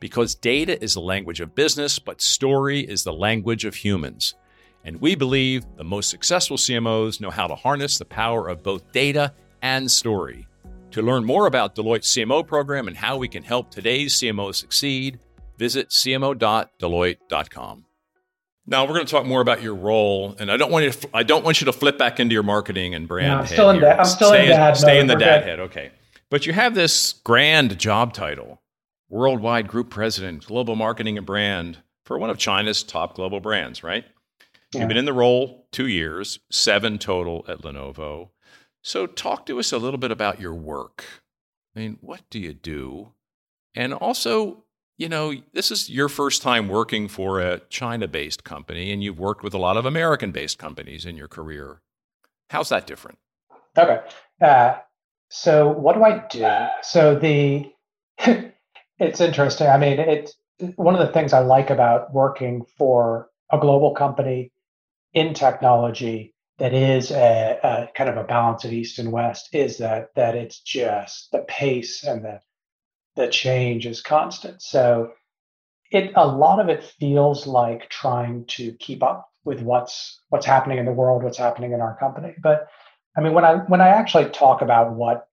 because data is the language of business, but story is the language of humans. And we believe the most successful CMOs know how to harness the power of both data and story. To learn more about Deloitte's CMO program and how we can help today's CMOs succeed, visit cmo.deloitte.com. Now we're going to talk more about your role, and I don't want you to. I don't want you to flip back into your marketing and brand. No, I'm still in that. I'm still stay in dad. Stay in the dad head. Okay, but you have this grand job title, worldwide group president, global marketing and brand for one of China's top global brands, right? Yeah. You've been in the role two years, seven total at Lenovo. So, talk to us a little bit about your work. I mean, what do you do? And also, you know, this is your first time working for a China based company, and you've worked with a lot of American based companies in your career. How's that different? Okay. Uh, so what do I do? So the it's interesting. I mean, it's one of the things I like about working for a global company in technology that is a, a, kind of a balance of east and west is that that it's just the pace and the the change is constant. So it a lot of it feels like trying to keep up with what's what's happening in the world, what's happening in our company. But I mean, when I when I actually talk about what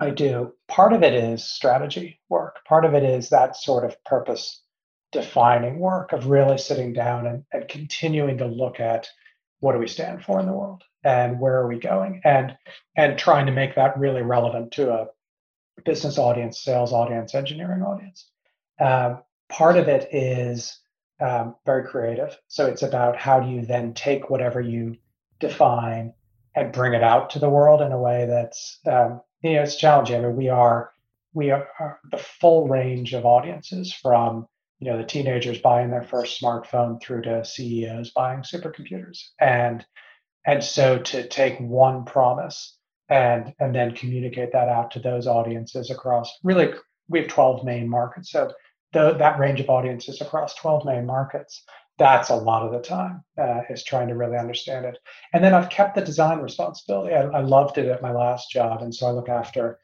I do, part of it is strategy work. Part of it is that sort of purpose defining work of really sitting down and, and continuing to look at what do we stand for in the world and where are we going and and trying to make that really relevant to a business audience, sales audience, engineering audience. Um, part of it is um, very creative. So it's about how do you then take whatever you define and bring it out to the world in a way that's um, you know it's challenging. I mean, we are we are, are the full range of audiences from you know the teenagers buying their first smartphone through to CEOs buying supercomputers. And and so to take one promise and and then communicate that out to those audiences across really we have 12 main markets. So the, that range of audiences across 12 main markets that's a lot of the time uh, is trying to really understand it. And then i've kept the design responsibility. I, I loved it at my last job. And so i look after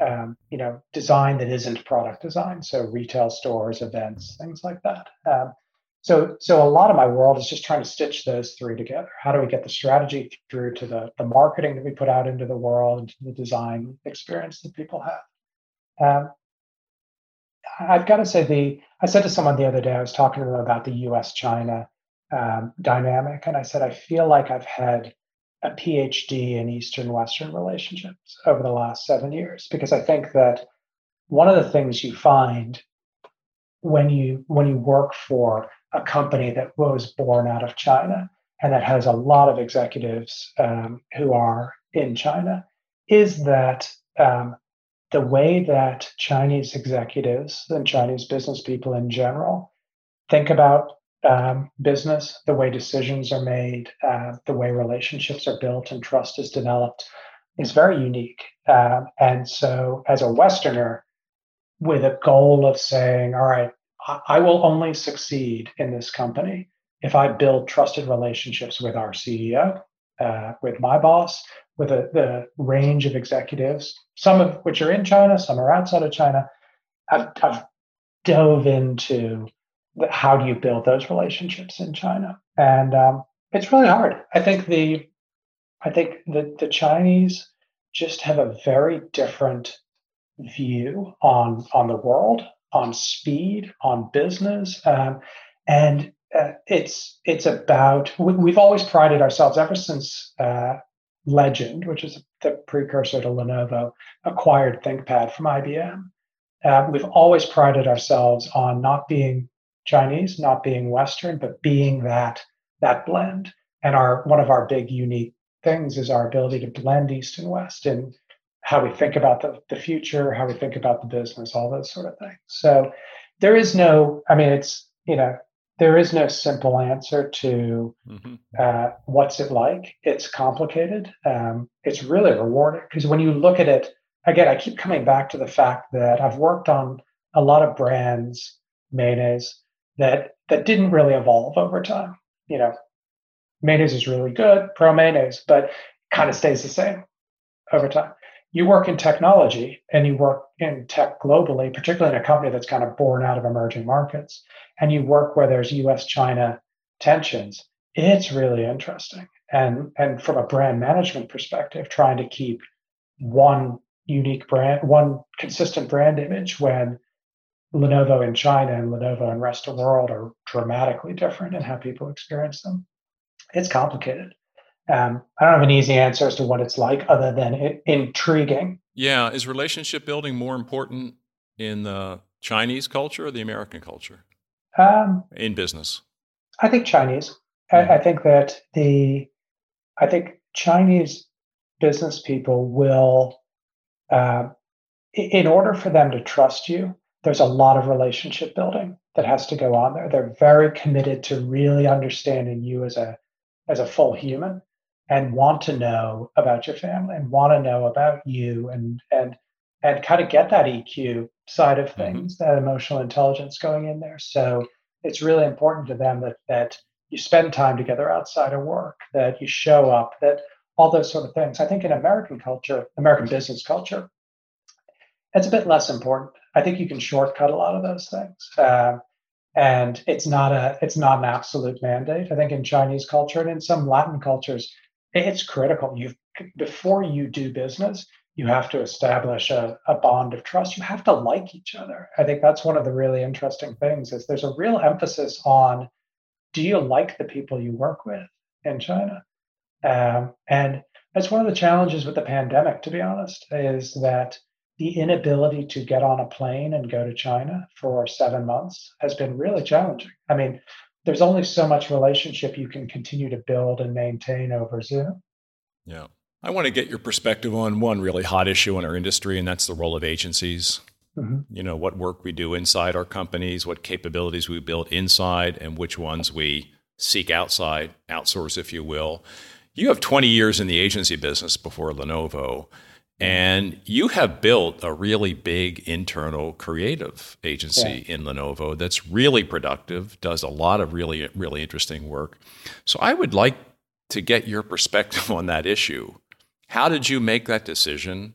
um, you know design that isn't product design. So retail stores events things like that. Um, so so a lot of my world is just trying to stitch those three together. How do we get the strategy through to the, the marketing that we put out into the world and to the design experience that people have? Um, i've got to say the i said to someone the other day i was talking to them about the us china um, dynamic and i said i feel like i've had a phd in eastern western relationships over the last seven years because i think that one of the things you find when you when you work for a company that was born out of China and that has a lot of executives um, who are in China is that um, the way that Chinese executives and Chinese business people in general think about um, business, the way decisions are made, uh, the way relationships are built and trust is developed is very unique. Um, and so, as a Westerner, with a goal of saying, all right, I will only succeed in this company if I build trusted relationships with our CEO, uh, with my boss, with a, the range of executives, some of which are in China, some are outside of China. I've, I've dove into how do you build those relationships in China, and um, it's really hard. I think the I think the the Chinese just have a very different view on on the world on speed, on business, um, and uh, it's it's about we've always prided ourselves ever since uh, Legend, which is the precursor to Lenovo, acquired ThinkPad from IBM. Uh, we've always prided ourselves on not being Chinese, not being Western, but being that that blend. And our one of our big unique things is our ability to blend East and West and how we think about the, the future, how we think about the business, all those sort of things. So there is no, I mean, it's, you know, there is no simple answer to mm-hmm. uh, what's it like. It's complicated. Um, it's really rewarding because when you look at it, again, I keep coming back to the fact that I've worked on a lot of brands, mayonnaise, that that didn't really evolve over time. You know, mayonnaise is really good, pro mayonnaise, but kind of stays the same over time you work in technology and you work in tech globally, particularly in a company that's kind of born out of emerging markets, and you work where there's US China tensions, it's really interesting. And, and from a brand management perspective, trying to keep one unique brand, one consistent brand image when Lenovo in China and Lenovo in rest of the world are dramatically different in how people experience them. It's complicated. Um, I don't have an easy answer as to what it's like, other than it, intriguing. Yeah, is relationship building more important in the Chinese culture or the American culture um, in business? I think Chinese. Mm-hmm. I, I think that the, I think Chinese business people will, uh, in order for them to trust you, there's a lot of relationship building that has to go on there. They're very committed to really understanding you as a as a full human and want to know about your family and want to know about you and and and kind of get that EQ side of mm-hmm. things, mm-hmm. that emotional intelligence going in there. So it's really important to them that that you spend time together outside of work, that you show up, that all those sort of things. I think in American culture, American business culture, it's a bit less important. I think you can shortcut a lot of those things. Uh, and it's not a it's not an absolute mandate. I think in Chinese culture and in some Latin cultures, it's critical. You before you do business, you have to establish a, a bond of trust. You have to like each other. I think that's one of the really interesting things is there's a real emphasis on do you like the people you work with in China? Um, and that's one of the challenges with the pandemic, to be honest, is that the inability to get on a plane and go to China for seven months has been really challenging. I mean, there's only so much relationship you can continue to build and maintain over Zoom. Yeah. I want to get your perspective on one really hot issue in our industry, and that's the role of agencies. Mm-hmm. You know, what work we do inside our companies, what capabilities we build inside, and which ones we seek outside, outsource, if you will. You have 20 years in the agency business before Lenovo. Mm-hmm. And you have built a really big internal creative agency yeah. in Lenovo that's really productive, does a lot of really, really interesting work. So I would like to get your perspective on that issue. How did you make that decision?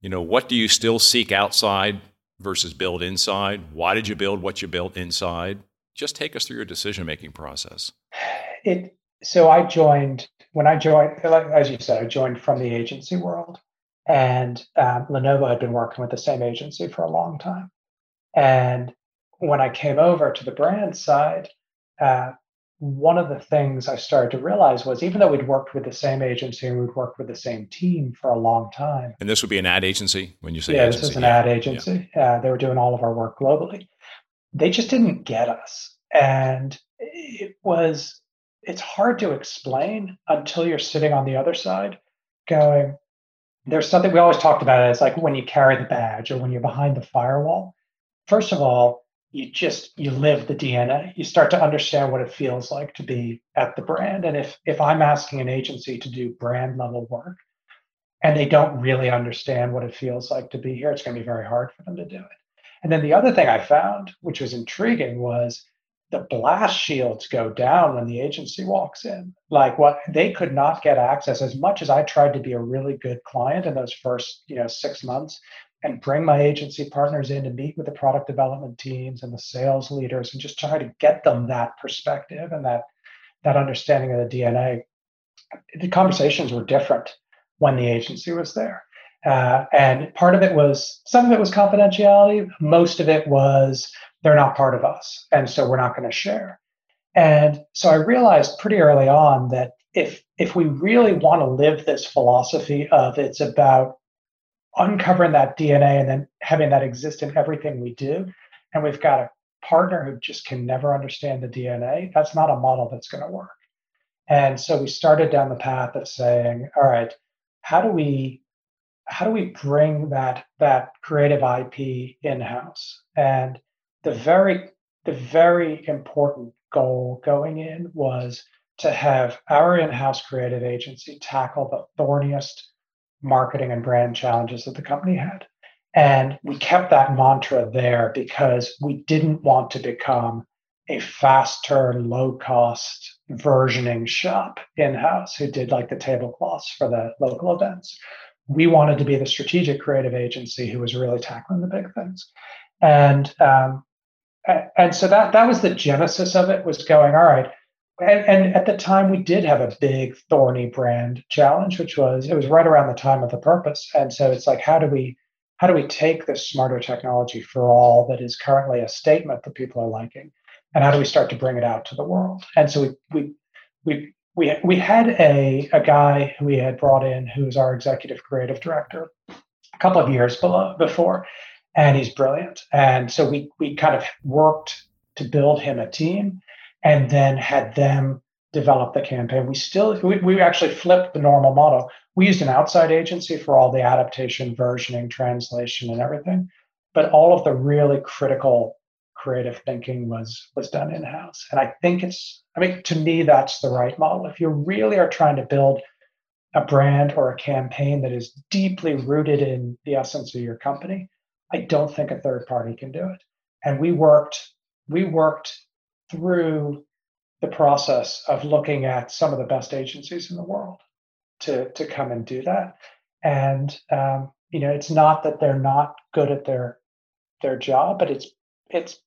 You know, what do you still seek outside versus build inside? Why did you build what you built inside? Just take us through your decision making process. It so I joined when I joined, as you said, I joined from the agency world. And um, Lenovo had been working with the same agency for a long time. And when I came over to the brand side, uh, one of the things I started to realize was even though we'd worked with the same agency and we'd worked with the same team for a long time. And this would be an ad agency when you say yeah, agency. this is an ad agency. Yeah. Uh, they were doing all of our work globally. They just didn't get us. And it was, it's hard to explain until you're sitting on the other side going, there's something we always talked about it as like when you carry the badge or when you're behind the firewall. First of all, you just you live the DNA. You start to understand what it feels like to be at the brand. And if if I'm asking an agency to do brand level work and they don't really understand what it feels like to be here, it's going to be very hard for them to do it. And then the other thing I found, which was intriguing, was the blast shields go down when the agency walks in. Like what they could not get access as much as I tried to be a really good client in those first, you know, six months and bring my agency partners in to meet with the product development teams and the sales leaders and just try to get them that perspective and that that understanding of the DNA. The conversations were different when the agency was there. Uh, and part of it was some of it was confidentiality. Most of it was they're not part of us. And so we're not going to share. And so I realized pretty early on that if if we really want to live this philosophy of it's about uncovering that DNA and then having that exist in everything we do, and we've got a partner who just can never understand the DNA, that's not a model that's going to work. And so we started down the path of saying, all right, how do we how do we bring that that creative IP in-house? And the very the very important goal going in was to have our in-house creative agency tackle the thorniest marketing and brand challenges that the company had. And we kept that mantra there because we didn't want to become a fast turn, low cost versioning shop in house who did like the tablecloths for the local events. We wanted to be the strategic creative agency who was really tackling the big things. And um, and so that that was the genesis of it was going all right. And, and, at the time we did have a big thorny brand challenge which was it was right around the time of the purpose. And so it's like how do we how do we take this smarter technology for all that is currently a statement that people are liking? And how do we start to bring it out to the world? And so we we we we, we had a, a guy who we had brought in who was our executive creative director a couple of years below, before and he's brilliant. And so we we kind of worked to build him a team, and then had them develop the campaign. We still we, we actually flipped the normal model. We used an outside agency for all the adaptation, versioning, translation, and everything, but all of the really critical creative thinking was was done in house. And I think it's I mean to me that's the right model. If you really are trying to build a brand or a campaign that is deeply rooted in the essence of your company, I don't think a third party can do it. And we worked we worked through the process of looking at some of the best agencies in the world to to come and do that. And um, you know, it's not that they're not good at their their job, but it's it's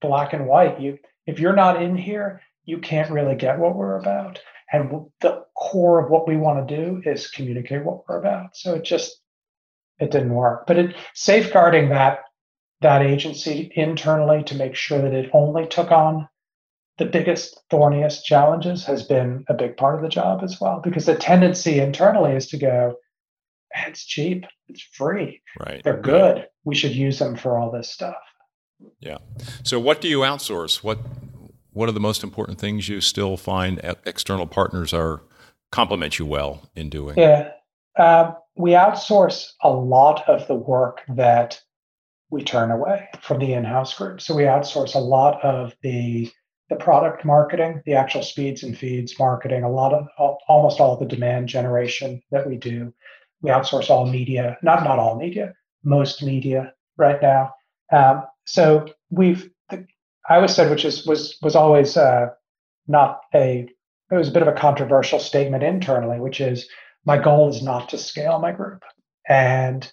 black and white. You if you're not in here, you can't really get what we're about. And the core of what we want to do is communicate what we're about. So it just it didn't work. But it safeguarding that that agency internally to make sure that it only took on the biggest, thorniest challenges has been a big part of the job as well. Because the tendency internally is to go, it's cheap, it's free, right? They're good. We should use them for all this stuff. Yeah. So, what do you outsource? What What are the most important things you still find external partners are complement you well in doing? Yeah, uh, we outsource a lot of the work that we turn away from the in-house group. So we outsource a lot of the the product marketing, the actual speeds and feeds marketing, a lot of almost all the demand generation that we do. We outsource all media, not not all media, most media right now. Um, so we've, I always said, which is was was always uh, not a, it was a bit of a controversial statement internally, which is my goal is not to scale my group, and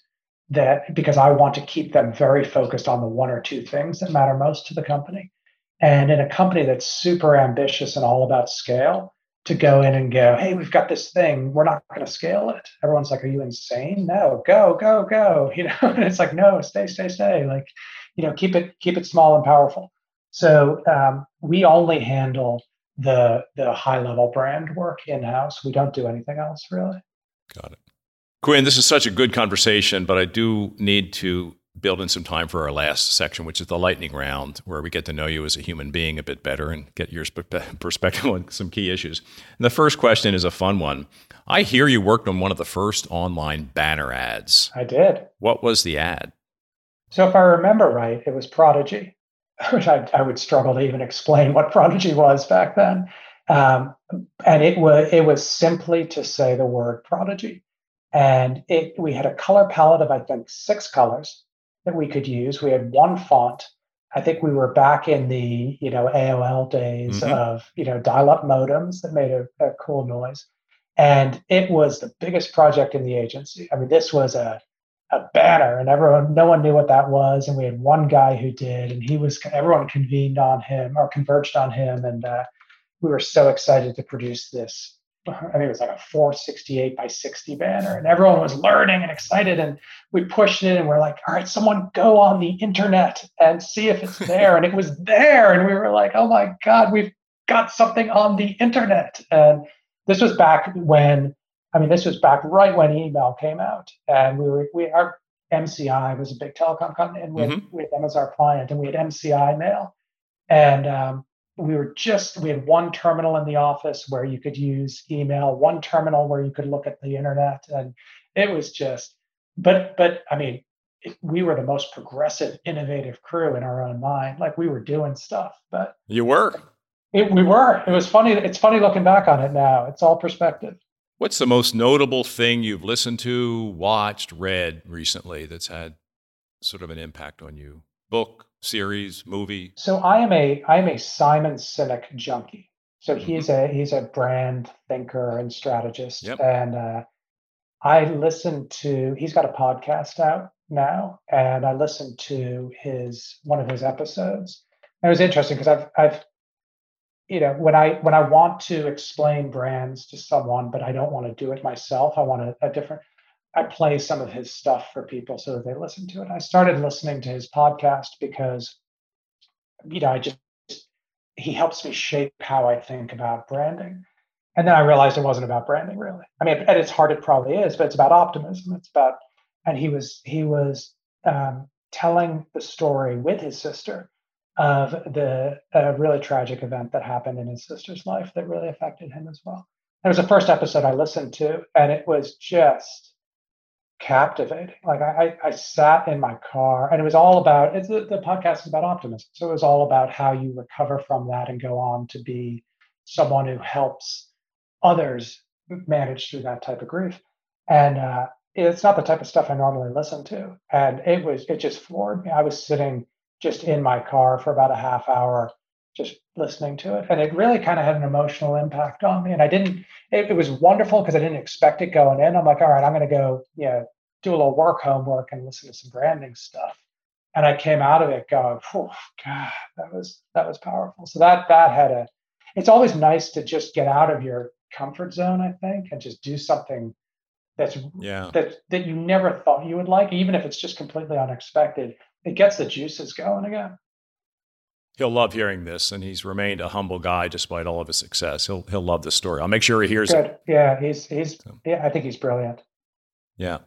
that because I want to keep them very focused on the one or two things that matter most to the company. And in a company that's super ambitious and all about scale, to go in and go, hey, we've got this thing, we're not going to scale it. Everyone's like, are you insane? No, go, go, go. You know, and it's like, no, stay, stay, stay. Like, you know, keep it, keep it small and powerful. So um, we only handle the the high level brand work in house. We don't do anything else really. Got it. Quinn, this is such a good conversation, but I do need to build in some time for our last section, which is the lightning round, where we get to know you as a human being a bit better and get your perspective on some key issues. And the first question is a fun one. I hear you worked on one of the first online banner ads. I did. What was the ad? So, if I remember right, it was Prodigy, which I, I would struggle to even explain what Prodigy was back then. Um, and it was it was simply to say the word prodigy, and it we had a color palette of I think six colors, that we could use. We had one font. I think we were back in the you know AOL days mm-hmm. of you know dial-up modems that made a, a cool noise, and it was the biggest project in the agency. I mean, this was a a banner, and everyone no one knew what that was, and we had one guy who did, and he was everyone convened on him or converged on him, and uh, we were so excited to produce this I think it was like a 468 by 60 banner, and everyone was learning and excited. And we pushed it, and we're like, "All right, someone go on the internet and see if it's there." and it was there, and we were like, "Oh my god, we've got something on the internet!" And this was back when, I mean, this was back right when email came out, and we were we our MCI was a big telecom company, and we, mm-hmm. had, we had them as our client, and we had MCI mail, and um, we were just we had one terminal in the office where you could use email one terminal where you could look at the internet and it was just but but i mean we were the most progressive innovative crew in our own mind. Like we were doing stuff but you were. It, we were. It was funny it's funny looking back on it now. It's all perspective what's the most notable thing you've listened to watched read recently that's had sort of an impact on you book series, movie? So I am a I am a Simon Sinek junkie. So mm-hmm. he's a he's a brand thinker and strategist, yep. and uh, I listened to. He's got a podcast out now, and I listened to his one of his episodes. And it was interesting because I've I've you know when I when I want to explain brands to someone, but I don't want to do it myself. I want a, a different. I play some of his stuff for people so that they listen to it. I started listening to his podcast because, you know, I just, he helps me shape how I think about branding. And then I realized it wasn't about branding really. I mean, at its heart, it probably is, but it's about optimism. It's about, and he was, he was um, telling the story with his sister of the uh, really tragic event that happened in his sister's life that really affected him as well. It was the first episode I listened to, and it was just captivating. Like I, I sat in my car and it was all about it's the, the podcast is about optimism. So it was all about how you recover from that and go on to be someone who helps others manage through that type of grief. And uh, it's not the type of stuff I normally listen to. And it was it just floored me. I was sitting just in my car for about a half hour just listening to it. And it really kind of had an emotional impact on me. And I didn't, it, it was wonderful because I didn't expect it going in. I'm like, all right, I'm going to go, you know, do a little work homework and listen to some branding stuff. And I came out of it going, oh, God, that was, that was powerful. So that, that had a, it's always nice to just get out of your comfort zone, I think, and just do something that's, yeah, that, that you never thought you would like, even if it's just completely unexpected. It gets the juices going again he'll love hearing this, and he's remained a humble guy despite all of his success. He'll he'll love the story. I'll make sure he hears Good. it. Yeah, he's he's yeah. I think he's brilliant. Yeah,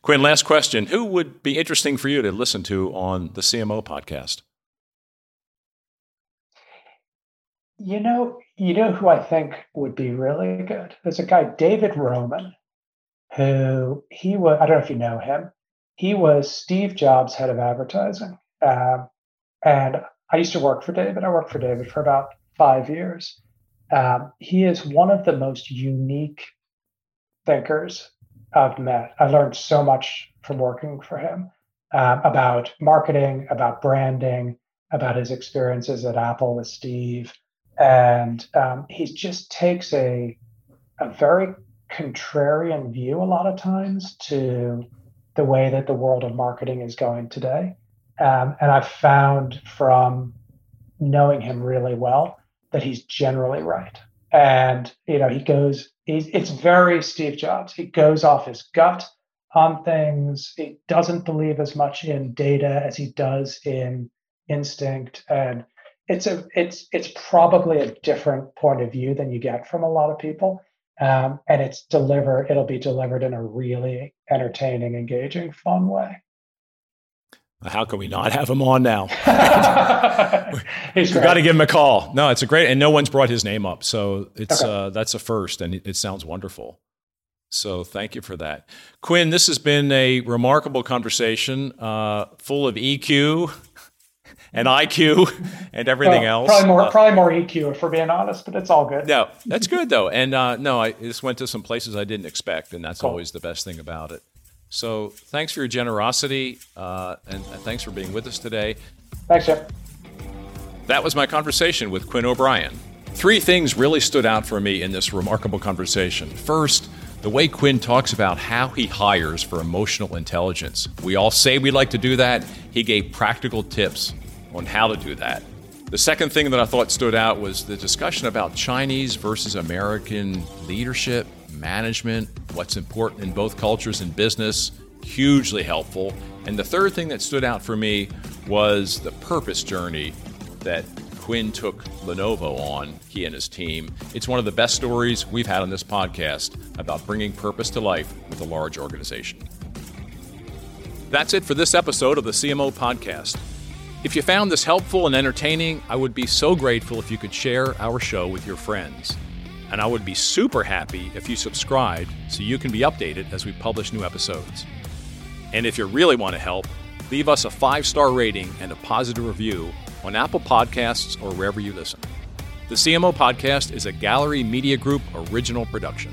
Quinn. Last question: Who would be interesting for you to listen to on the CMO podcast? You know, you know who I think would be really good. There's a guy, David Roman, who he was. I don't know if you know him. He was Steve Jobs' head of advertising, um, and I used to work for David. I worked for David for about five years. Um, he is one of the most unique thinkers I've met. I learned so much from working for him um, about marketing, about branding, about his experiences at Apple with Steve. And um, he just takes a, a very contrarian view a lot of times to the way that the world of marketing is going today. Um, and I've found from knowing him really well that he's generally right. And, you know, he goes, it's very Steve Jobs. He goes off his gut on things. He doesn't believe as much in data as he does in instinct. And it's a, it's, it's probably a different point of view than you get from a lot of people. Um, and it's delivered, it'll be delivered in a really entertaining, engaging, fun way. How can we not have him on now? We've got to give him a call. No, it's a great, and no one's brought his name up, so it's okay. uh, that's a first, and it, it, sounds wonderful. So thank you for that, Quinn. This has been a remarkable conversation, uh, full of EQ and IQ and everything well, else. Probably more, uh, probably more EQ, if we're being honest, but it's all good. No, that's good though, and uh, no, I just went to some places I didn't expect, and that's cool. always the best thing about it. So thanks for your generosity uh, and, and, thanks for being with us today. Thanks, Jeff. That was my conversation with Quinn O'Brien. Three things really stood out for me in this remarkable conversation. First, the way Quinn talks about how he hires for emotional intelligence. We all say we like to do that. He gave practical tips on how to do that. The second thing that I thought stood out was the discussion about Chinese versus American leadership management, what's important in both cultures and business, hugely helpful. And the third thing that stood out for me was the purpose journey that Quinn took Lenovo on, he and his team. It's one of the best stories we've had on this podcast about bringing purpose to life with a large organization. That's it for this episode of the CMO Podcast. If you found this helpful and entertaining, I would be so grateful if you could share our show with your friends. And I would be super happy if you subscribed so you can be updated as we publish new episodes. And if you really want to help, leave us a five star rating and a positive review on Apple Podcasts or wherever you listen. The CMO Podcast is a Gallery Media Group original production.